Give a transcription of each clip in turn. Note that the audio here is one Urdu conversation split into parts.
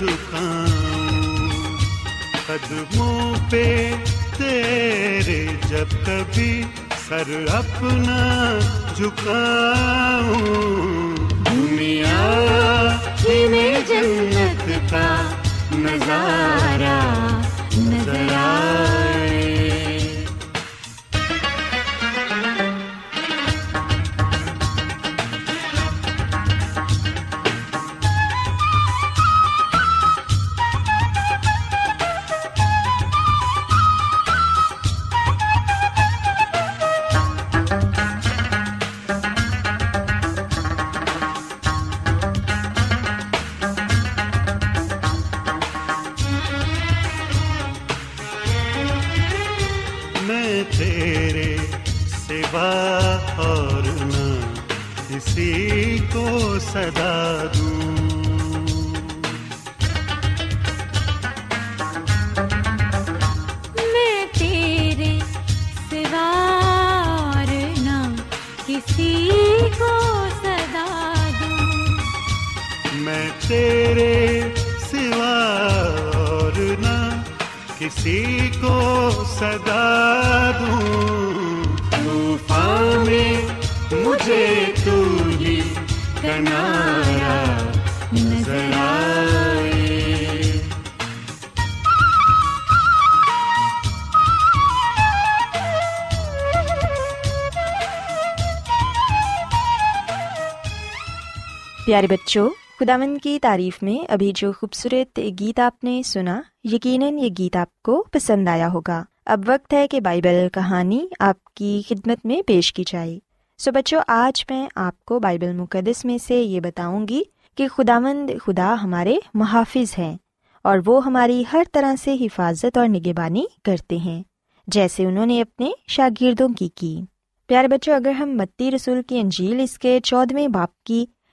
جھکاؤں۔ قدموں پہ تیرے جب کبھی سر اپنا جھکاؤں۔ تیرے سوا اور نہ کسی کو صدا دوں۔ طوفان میں مجھے تو ہی کنارا نظر آئے۔ پیارے بچوں خداون کی تعریف میں ابھی جو خوبصورت گیت آپ نے سنا، یقیناً یہ گیت آپ کو پسند آیا ہوگا۔ اب وقت ہے کہ بائبل کہانی آپ کی خدمت میں پیش کی جائے۔ سو بچوں، آج میں آپ کو بائبل مقدس میں سے یہ بتاؤں گی کہ خداوند خدا ہمارے محافظ ہیں اور وہ ہماری ہر طرح سے حفاظت اور نگہبانی کرتے ہیں، جیسے انہوں نے اپنے شاگردوں کی کی۔ پیارے بچوں، اگر ہم متی رسول کی انجیل اس کے چودھویں باپ کی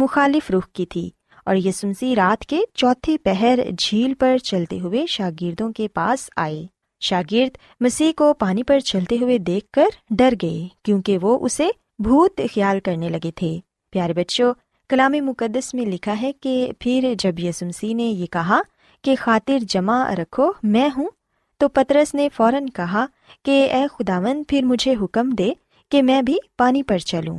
مخالف رخ کی تھی اور یہ رات کے چوتھی پہر جھیل پر چلتے ہوئے شاگردوں کے پاس آئے۔ شاگرد مسیح کو پانی پر چلتے ہوئے دیکھ کر ڈر گئے کیونکہ وہ اسے بھوت خیال کرنے لگے تھے۔ پیارے بچوں، کلام مقدس میں لکھا ہے کہ پھر جب یسمسی نے یہ کہا کہ خاطر جمع رکھو، میں ہوں، تو پترس نے فوراً کہا کہ اے خداون پھر مجھے حکم دے کہ میں بھی پانی پر چلوں۔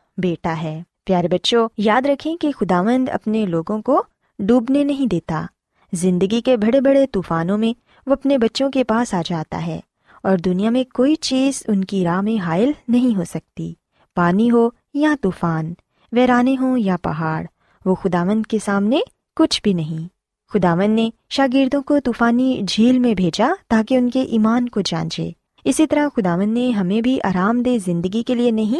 بیٹا ہے۔ پیارے بچوں، یاد رکھیں کہ خداوند اپنے لوگوں کو ڈوبنے نہیں دیتا۔ زندگی کے بڑے بڑے طوفانوں میں وہ اپنے بچوں کے پاس آ جاتا ہے اور دنیا میں کوئی چیز ان کی راہ میں حائل نہیں ہو سکتی۔ پانی ہو یا طوفان، ویرانے ہوں یا پہاڑ، وہ خداون کے سامنے کچھ بھی نہیں۔ خداون نے شاگردوں کو طوفانی جھیل میں بھیجا تاکہ ان کے ایمان کو جانچے۔ اسی طرح خداون نے ہمیں بھی آرام دہ زندگی کے لیے نہیں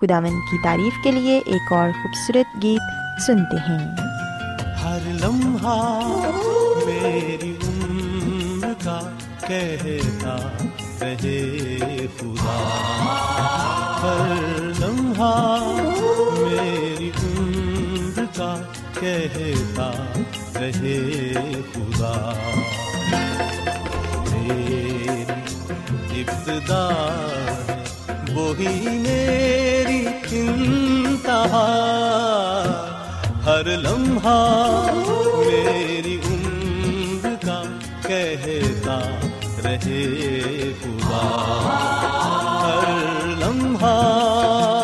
خداون کی تعریف کے لیے ایک اور خوبصورت گیت سنتے ہیں۔ ہر لمحہ میری عمر کا کہتا رہے خدا۔ ہر لمحہ میری عمر کا کہتا رہے خدا۔ میری ابتدا ہے وہی میری چنتا ہر لمحہ میری عمر کا کہتا رہے خدا۔ ہر لمحہ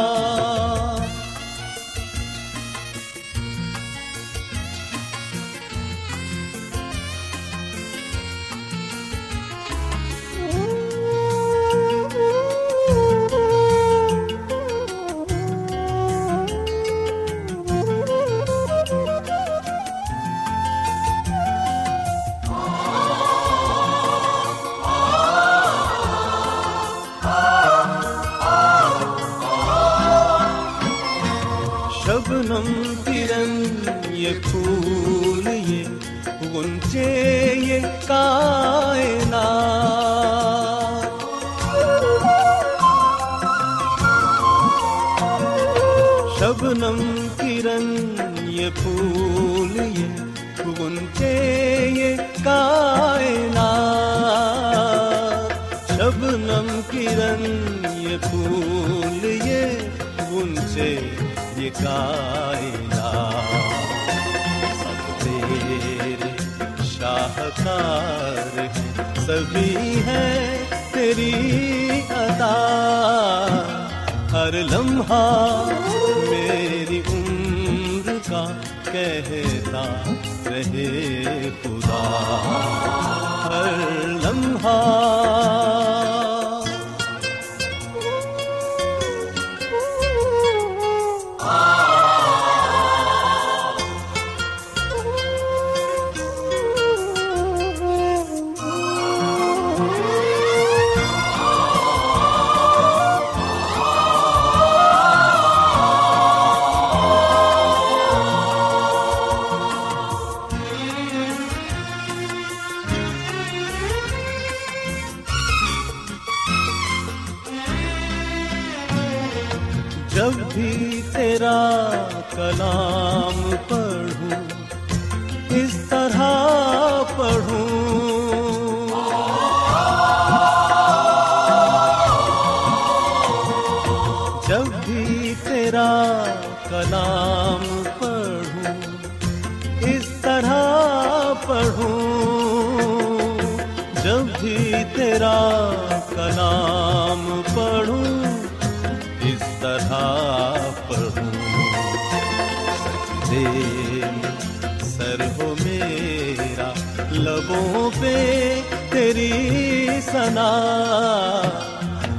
یار سبھی ہے تیری عطا ہر لمحہ میری عمر کا کہتا رہے خدا۔ ہر لمحہ تیری سنا،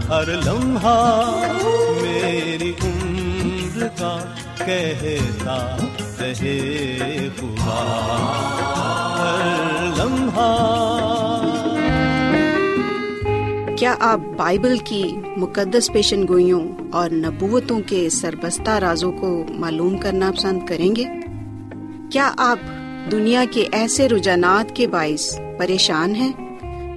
ہر لمحہ میری عمر کا کہتا رہے خدا ہر لمحہ۔ کیا آپ بائبل کی مقدس پیشن گوئیوں اور نبوتوں کے سربستہ رازوں کو معلوم کرنا پسند کریں گے؟ کیا آپ دنیا کے ایسے رجحانات کے باعث پریشان ہیں؟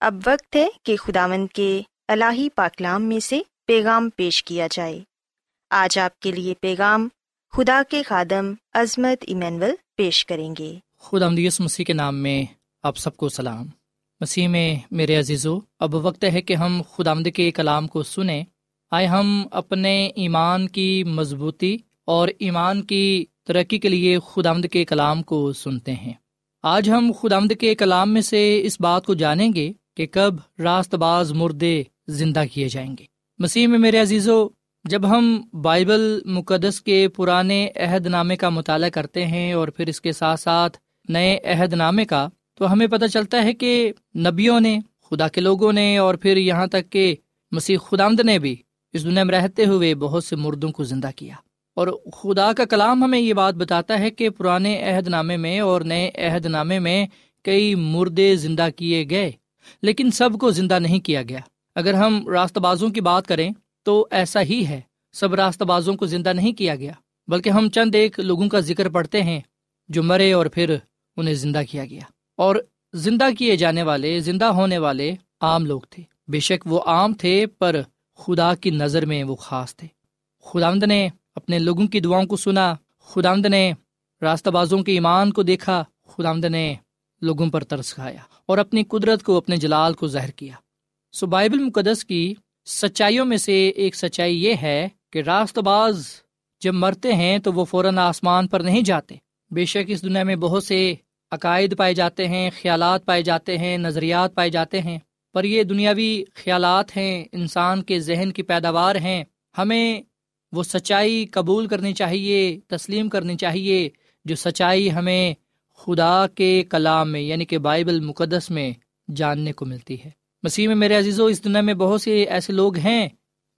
اب وقت ہے کہ خداوند کے الہی پاکلام میں سے پیغام پیش کیا جائے۔ آج آپ کے لیے پیغام خدا کے خادم عظمت ایمینول پیش کریں گے۔ خدا مدیس مسیح کے نام میں آپ سب کو سلام۔ مسیح میں میرے عزیزو، اب وقت ہے کہ ہم خدا کے کلام کو سنیں۔ آئے ہم اپنے ایمان کی مضبوطی اور ایمان کی ترقی کے لیے خدا کے کلام کو سنتے ہیں۔ آج ہم خدامد کے کلام میں سے اس بات کو جانیں گے کہ کب راست باز مردے زندہ کیے جائیں گے۔ مسیح میں میرے عزیزو، جب ہم بائبل مقدس کے پرانے عہد نامے کا مطالعہ کرتے ہیں اور پھر اس کے ساتھ ساتھ نئے عہد نامے کا، تو ہمیں پتہ چلتا ہے کہ نبیوں نے، خدا کے لوگوں نے اور پھر یہاں تک کہ مسیح خدامد نے بھی اس دنیا میں رہتے ہوئے بہت سے مردوں کو زندہ کیا۔ اور خدا کا کلام ہمیں یہ بات بتاتا ہے کہ پرانے عہد نامے میں اور نئے عہد نامے میں کئی مردے زندہ کیے گئے۔ لیکن سب کو زندہ نہیں کیا گیا۔ اگر ہم راست بازوں کی بات کریں تو ایسا ہی ہے۔ سب راست بازوں کو زندہ نہیں کیا گیا، بلکہ ہم چند ایک لوگوں کا ذکر پڑھتے ہیں جو مرے اور پھر انہیں زندہ کیا گیا۔ اور زندہ کیے جانے والے، زندہ ہونے والے عام لوگ تھے۔ بے شک وہ عام تھے، پر خدا کی نظر میں وہ خاص تھے۔ خدا نے اپنے لوگوں کی دعاؤں کو سنا خدا نے راستہ بازوں کے ایمان کو دیکھا خدا نے لوگوں پر ترس کھایا اور اپنی قدرت کو، اپنے جلال کو ظاہر کیا۔ سو بائبل مقدس کی سچائیوں میں سے ایک سچائی یہ ہے کہ راست باز جب مرتے ہیں تو وہ فوراً آسمان پر نہیں جاتے۔ بے شک اس دنیا میں بہت سے عقائد پائے جاتے ہیں، خیالات پائے جاتے ہیں، نظریات پائے جاتے ہیں۔ پر یہ دنیاوی خیالات ہیں، انسان کے ذہن کی پیداوار ہیں۔ ہمیں وہ سچائی قبول کرنی چاہیے، تسلیم کرنی چاہیے، جو سچائی ہمیں خدا کے کلام میں یعنی کہ بائبل مقدس میں جاننے کو ملتی ہے۔ مسیح میں میرے عزیز و اس دنیا میں بہت سے ایسے لوگ ہیں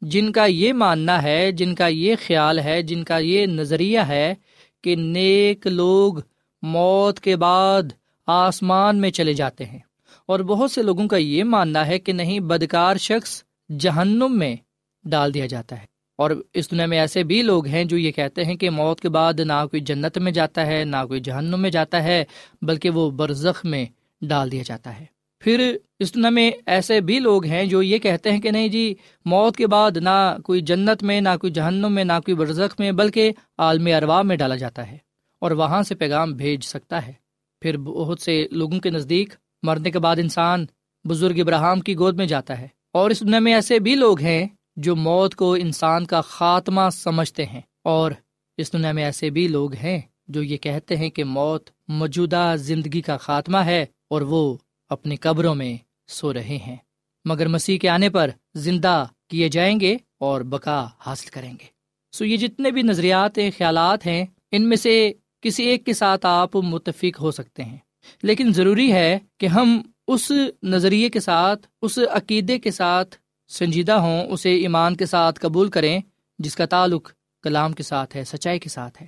جن کا یہ ماننا ہے، جن کا یہ خیال ہے، جن کا یہ نظریہ ہے کہ نیک لوگ موت کے بعد آسمان میں چلے جاتے ہیں۔ اور بہت سے لوگوں کا یہ ماننا ہے کہ نہیں، بدکار شخص جہنم میں ڈال دیا جاتا ہے۔ اور اس دنیا میں ایسے بھی لوگ ہیں جو یہ کہتے ہیں کہ موت کے بعد نہ کوئی جنت میں جاتا ہے، نہ کوئی جہنم میں جاتا ہے، بلکہ وہ برزخ میں ڈال دیا جاتا ہے۔ پھر اس دنیا میں ایسے بھی لوگ ہیں جو یہ کہتے ہیں کہ نہیں جی موت کے بعد نہ کوئی جنت میں، نہ کوئی جہنم میں، نہ کوئی برزخ میں، بلکہ عالم اروا میں ڈالا جاتا ہے اور وہاں سے پیغام بھیج سکتا ہے۔ پھر بہت سے لوگوں کے نزدیک مرنے کے بعد انسان بزرگ ابراہم کی گود میں جاتا ہے۔ اور اس دنیا میں ایسے بھی لوگ ہیں جو موت کو انسان کا خاتمہ سمجھتے ہیں۔ اور اس دنیا میں ایسے بھی لوگ ہیں جو یہ کہتے ہیں کہ موت موجودہ زندگی کا خاتمہ ہے اور وہ اپنی قبروں میں سو رہے ہیں۔ مگر مسیح کے آنے پر زندہ کیے جائیں گے اور بقا حاصل کریں گے۔ سو یہ جتنے بھی نظریات ہیں خیالات ہیں، ان میں سے کسی ایک کے ساتھ آپ متفق ہو سکتے ہیں۔ لیکن ضروری ہے کہ ہم اس نظریے کے ساتھ، اس عقیدے کے ساتھ سنجیدہ ہوں، اسے ایمان کے ساتھ قبول کریں، جس کا تعلق کلام کے ساتھ ہے، سچائی کے ساتھ ہے۔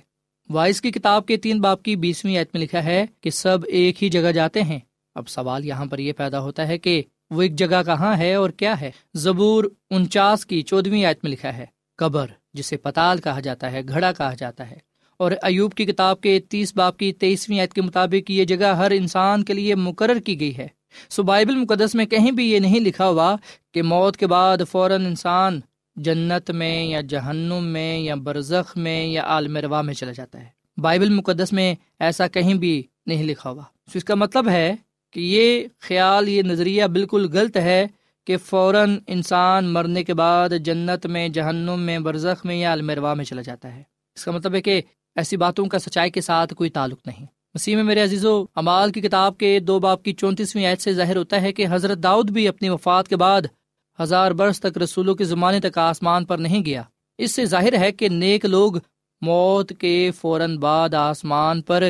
وائس کی کتاب کے تین باپ کی بیسویں ایت میں لکھا ہے کہ سب ایک ہی جگہ جاتے ہیں۔ اب سوال یہاں پر یہ پیدا ہوتا ہے کہ وہ ایک جگہ کہاں ہے اور کیا ہے۔ زبور انچاس کی چودویں آیت میں لکھا ہے، قبر، جسے پتال کہا جاتا ہے، گھڑا کہا جاتا ہے۔ اور ایوب کی کتاب کے تیس باپ کی تیئیسویں آیت کے مطابق یہ جگہ ہر انسان کے لیے مقرر کی گئی ہے۔ سو بائبل مقدس میں کہیں بھی یہ نہیں لکھا ہوا کہ موت کے بعد فوراً انسان جنت میں یا جہنم میں یا برزخ میں یا عالم روا میں چلا جاتا ہے۔ بائبل مقدس میں ایسا کہیں بھی نہیں لکھا ہوا۔ سو اس کا مطلب ہے کہ یہ خیال، یہ نظریہ بالکل غلط ہے کہ فوراً انسان مرنے کے بعد جنت میں، جہنم میں، برزخ میں یا المروا میں چلا جاتا ہے۔ اس کا مطلب ہے کہ ایسی باتوں کا سچائی کے ساتھ کوئی تعلق نہیں۔ مسیح میں میرے عزیز و امال کی کتاب کے دو باپ کی چونتیسویں عید سے ظاہر ہوتا ہے کہ حضرت داؤد بھی اپنی وفات کے بعد ہزار برس تک رسولوں کے زمانے تک آسمان پر نہیں گیا۔ اس سے ظاہر ہے کہ نیک لوگ موت کے فوراً بعد آسمان پر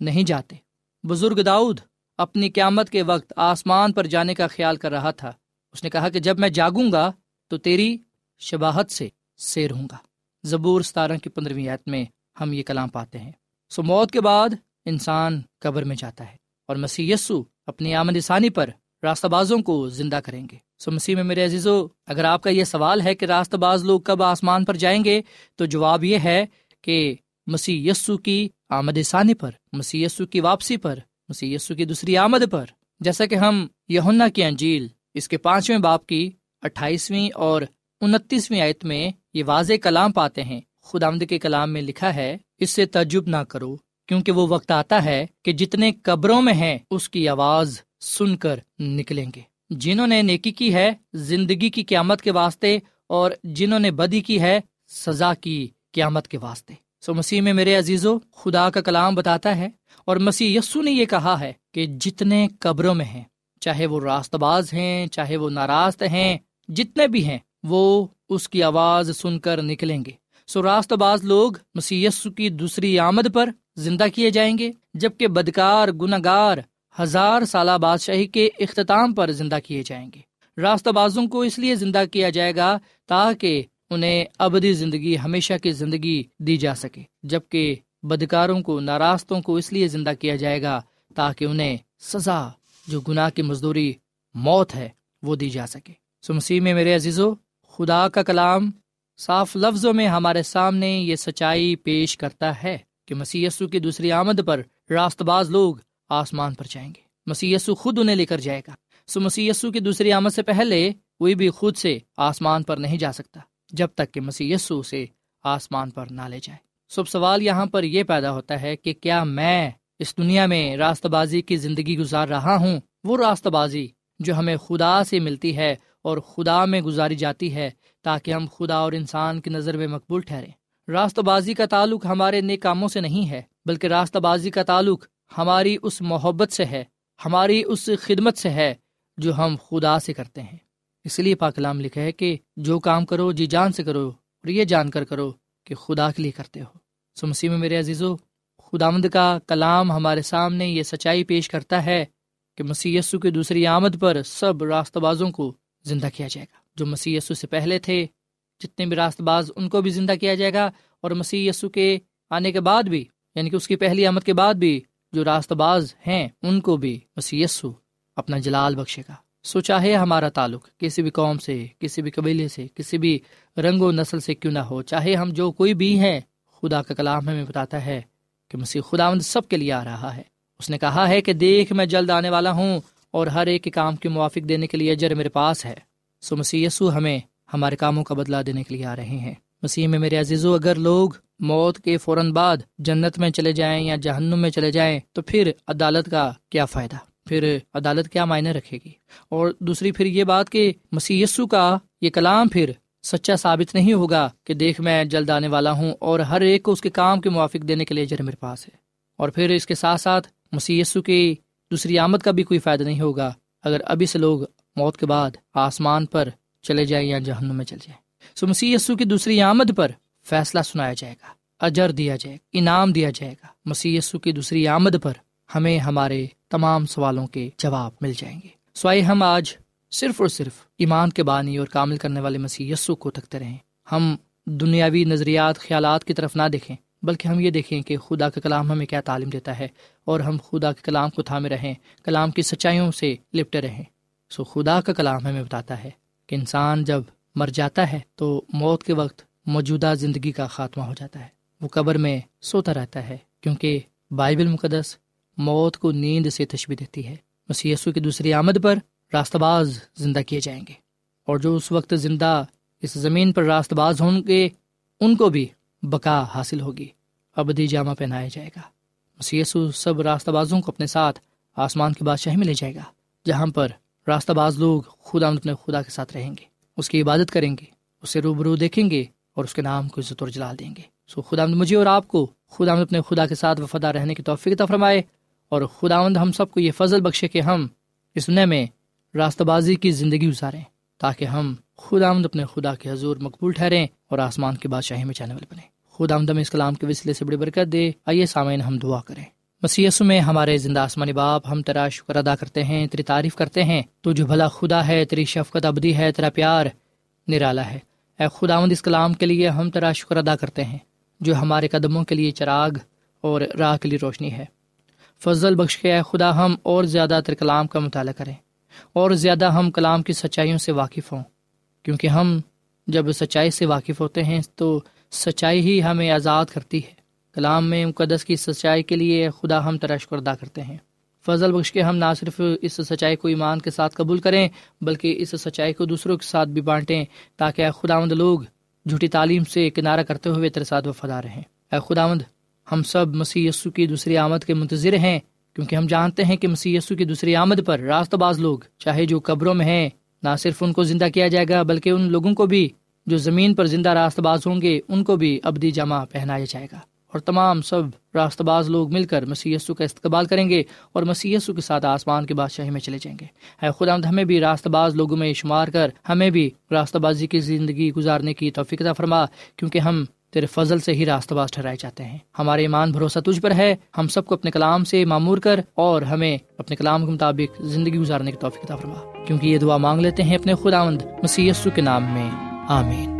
نہیں جاتے۔ بزرگ داؤد اپنی قیامت کے وقت آسمان پر جانے کا خیال کر رہا تھا۔ اس نے کہا کہ جب میں جاگوں گا تو تیری شباہت سے سیر ہوں گا۔ زبور ستارہ کی پندرہویں آیت میں ہم یہ کلام پاتے ہیں۔ سو موت کے بعد انسان قبر میں جاتا ہے اور مسی یسو اپنی آمد ثانی پر راستہ بازوں کو زندہ کریں گے۔ سو مسیح میں میرے عزیزو، اگر آپ کا یہ سوال ہے کہ راست باز لوگ کب آسمان پر جائیں گے، تو جواب یہ ہے کہ مسیح یسو کی آمد ثانی پر، مسیح یسو کی واپسی پر، مسیح یسو کی دوسری آمد پر۔ جیسا کہ ہم یہنا کی انجیل اس کے پانچویں باپ کی اٹھائیسویں اور انتیسویں آیت میں یہ واضح کلام پاتے ہیں۔ خدا آمد کے کلام میں لکھا ہے، اس سے تجب نہ کرو۔ کیونکہ وہ وقت آتا ہے کہ جتنے قبروں میں ہیں، اس کی آواز سن کر نکلیں گے۔ جنہوں نے نیکی کی ہے، زندگی کی قیامت کے واسطے، اور جنہوں نے بدی کی ہے، سزا کی قیامت کے واسطے۔ سو مسیح میں میرے عزیزو، خدا کا کلام بتاتا ہے، اور مسیح یسو نے یہ کہا ہے کہ جتنے قبروں میں ہیں، چاہے وہ راست باز ہیں، چاہے وہ ناراض ہیں، جتنے بھی ہیں، وہ اس کی آواز سن کر نکلیں گے۔ سو راست باز لوگ مسی کی دوسری آمد پر زندہ کیے جائیں گے، جبکہ بدکار گناگار ہزار سالہ بادشاہی کے اختتام پر زندہ کیے جائیں گے۔ راست بازوں کو اس لیے زندہ کیا جائے گا تاکہ انہیں ابدی زندگی ہمیشہ کی زندگی دی جا سکے، جبکہ بدکاروں کو، ناراستوں کو اس لیے زندہ کیا جائے گا تاکہ انہیں سزا، جو گناہ کی مزدوری موت ہے، وہ دی جا سکے۔ سو مسیح میں میرے عزیزو، خدا کا کلام صاف لفظوں میں ہمارے سامنے یہ سچائی پیش کرتا ہے۔ کہ مسی کی دوسری آمد پر راست باز لوگ آسمان پر جائیں گے۔ مسی خود انہیں لے کر جائے گا۔ سو مسی کی دوسری آمد سے پہلے کوئی بھی خود سے آسمان پر نہیں جا سکتا، جب تک کہ مسی سے آسمان پر نہ لے جائے۔ سب سوال یہاں پر یہ پیدا ہوتا ہے کہ کیا میں اس دنیا میں راست بازی کی زندگی گزار رہا ہوں؟ وہ راست بازی جو ہمیں خدا سے ملتی ہے اور خدا میں گزاری جاتی ہے تاکہ ہم خدا اور انسان کی نظر میں مقبول ٹھہرے راست بازی کا تعلق ہمارے نیک کاموں سے نہیں ہے، بلکہ راستہ بازی کا تعلق ہماری اس محبت سے ہے، ہماری اس خدمت سے ہے جو ہم خدا سے کرتے ہیں۔ اس لیے پاکلام لکھا ہے کہ جو کام کرو جی جان سے کرو اور یہ جان کر کرو کہ خدا کے لیے کرتے ہو۔ سو مسیح میں میرے عزیزو خدامد کا کلام ہمارے سامنے یہ سچائی پیش کرتا ہے کہ مسی کی دوسری آمد پر سب راست بازوں کو زندہ کیا جائے گا۔ جو مسیح یسو سے پہلے تھے جتنے بھی راست باز ان کو بھی زندہ کیا جائے گا اور مسیح یسو کے آنے کے بعد بھی یعنی کہ اس کی پہلی آمد کے بعد بھی، جو راست باز ہیں، ان کو بھی مسیح یسو اپنا جلال بخشے گا۔ سو چاہے ہمارا تعلق کسی بھی قوم سے، کسی بھی قبیلے سے، کسی بھی رنگ و نسل سے کیوں نہ ہو، چاہے ہم جو کوئی بھی ہیں، خدا کا کلام ہمیں بتاتا ہے کہ مسیح خدا سب کے لیے آ رہا ہے۔ اس نے کہا ہے کہ دیکھ، میں جلد آنے والا ہوں اور ہر ایک کے کام کے موافق دینے کے لیے اجر میرے پاس ہے۔ سو مسیح یسو ہمیں ہمارے کاموں کا بدلا دینے کے لیے آ رہے ہیں۔ مسیح میں میرے عزیز اگر لوگ موت کے فوراً بعد جنت میں چلے جائیں یا جہنم میں چلے جائیں، تو پھر عدالت کا کیا فائدہ؟ پھر عدالت کیا معنی رکھے گی؟ اور دوسری پھر یہ بات کہ مسی کا یہ کلام پھر سچا ثابت نہیں ہوگا کہ دیکھ میں جلد آنے والا ہوں اور ہر ایک کو اس کے کام کے موافق دینے کے لیے جر میرے پاس ہے۔ اور پھر اس کے ساتھ ساتھ مسی کی دوسری آمد کا بھی کوئی فائدہ نہیں ہوگا۔ اگر ابھی سے لوگ موت کے بعد آسمان پر چلے جائیں یا جہنم میں چل جائیں سو مسیح یسو کی دوسری آمد پر فیصلہ سنایا جائے گا، اجر دیا جائے گا، انعام دیا جائے گا۔ مسیح یسو کی دوسری آمد پر ہمیں ہمارے تمام سوالوں کے جواب مل جائیں گے۔ سوائے ہم آج صرف اور صرف ایمان کے بانی اور کامل کرنے والے مسیح یسو کو تکتے رہیں۔ ہم دنیاوی نظریات، خیالات کی طرف نہ دیکھیں، بلکہ ہم یہ دیکھیں کہ خدا کا کلام ہمیں کیا تعلیم دیتا ہے اور ہم خدا کے کلام کو تھامے رہیں، کلام کی سچائیوں سے لپٹے رہیں۔ سو خدا کا کلام ہمیں بتاتا ہے کہ انسان جب مر جاتا ہے تو موت کے وقت موجودہ زندگی کا خاتمہ ہو جاتا ہے۔ وہ قبر میں سوتا رہتا ہے کیونکہ بائبل مقدس موت کو نیند سے تشبی دیتی ہے۔ مسی کی دوسری آمد پر راست باز زندہ کیے جائیں گے۔ اور جو اس وقت زندہ اس زمین پر راست باز ہوں گے، ان کو بھی بقا حاصل ہوگی۔ ابدی جامع پہنایا جائے گا۔ مسیسو سب راستہ بازوں کو اپنے ساتھ آسمان کے بادشاہ میں لے جائے گا، جہاں پر راستہ باز لوگ خدا اپنے خدا کے ساتھ رہیں گے۔ اس کی عبادت کریں گے، اسے روبرو دیکھیں گے اور اس کے نام کو عزت اور جلال دیں گے۔ سو خدا مجھے اور آپ کو، خدا اپنے خدا کے ساتھ وفادہ رہنے کی توفیق فرمائے اور خدا ہم سب کو یہ فضل بخشے کہ ہم اس دنیا میں راستہ بازی کی زندگی گزاریں تاکہ ہم خدا آمد اپنے خدا کے حضور مقبول ٹھہریں اور آسمان کی بادشاہی میں جانے والے بنے خدا آمد اس کلام کے وسیلے سے بڑی برکت دے۔ آئیے سامعین ہم دعا کریں۔ مسیس میں ہمارے زندہ آسمانی باپ، ہم تیرا شکر ادا کرتے ہیں، تیری تعریف کرتے ہیں۔ تو جو بھلا خدا ہے، تیری شفقت ابدی ہے، تیرا پیار نرالا ہے۔ اے خدا اس کلام کے لیے ہم تیرا شکر ادا کرتے ہیں، جو ہمارے قدموں کے لیے چراغ اور راہ کے لیے روشنی ہے۔ فضل بخش کے اے خدا، ہم اور زیادہ تر کلام کا مطالعہ کریں۔ اور زیادہ ہم کلام کی سچائیوں سے واقف ہوں۔ کیونکہ ہم جب سچائی سے واقف ہوتے ہیں، تو سچائی ہی ہمیں آزاد کرتی ہے۔ کلام میں مقدس کی سچائی کے لیے خدا ہم ترشکر ادا کرتے ہیں۔ فضل بخش کے ہم نہ صرف اس سچائی کو ایمان کے ساتھ قبول کریں، بلکہ اس سچائی کو دوسروں کے ساتھ بھی بانٹیں تاکہ خدا مند لوگ جھوٹی تعلیم سے کنارہ کرتے ہوئے ترساد وفادار رہیں۔ اے خدا مند ہم سب مسی یسو کی دوسری آمد کے منتظر ہیں، کیونکہ ہم جانتے ہیں کہ مسی یسو کی دوسری آمد پر راست باز لوگ، چاہے جو قبروں میں ہیں، نہ صرف ان کو زندہ کیا جائے گا، بلکہ ان لوگوں کو بھی جو زمین پر زندہ راست باز ہوں گے، ان کو بھی ابدی جمع پہنایا جائے گا۔ اور تمام سب راست باز لوگ مل کر مسی کا استقبال کریں گے اور مسی کے ساتھ آسمان کے بادشاہی میں چلے جائیں گے۔ اے خدا، ہمیں بھی راست باز لوگوں میں شمار کر، ہمیں بھی راستہ بازی کی زندگی گزارنے کی توفیق فرما، کیونکہ ہم تیرے فضل سے ہی راستہ باز ٹھہرائے جاتے ہیں۔ ہمارے ایمان بھروسہ تجھ پر ہے، ہم سب کو اپنے کلام سے معمور کر اور ہمیں اپنے کلام کے مطابق زندگی گزارنے کی توفیق فرما، کیونکہ یہ دعا مانگ لیتے ہیں اپنے خدا مند مسی کے نام میں۔ آمین۔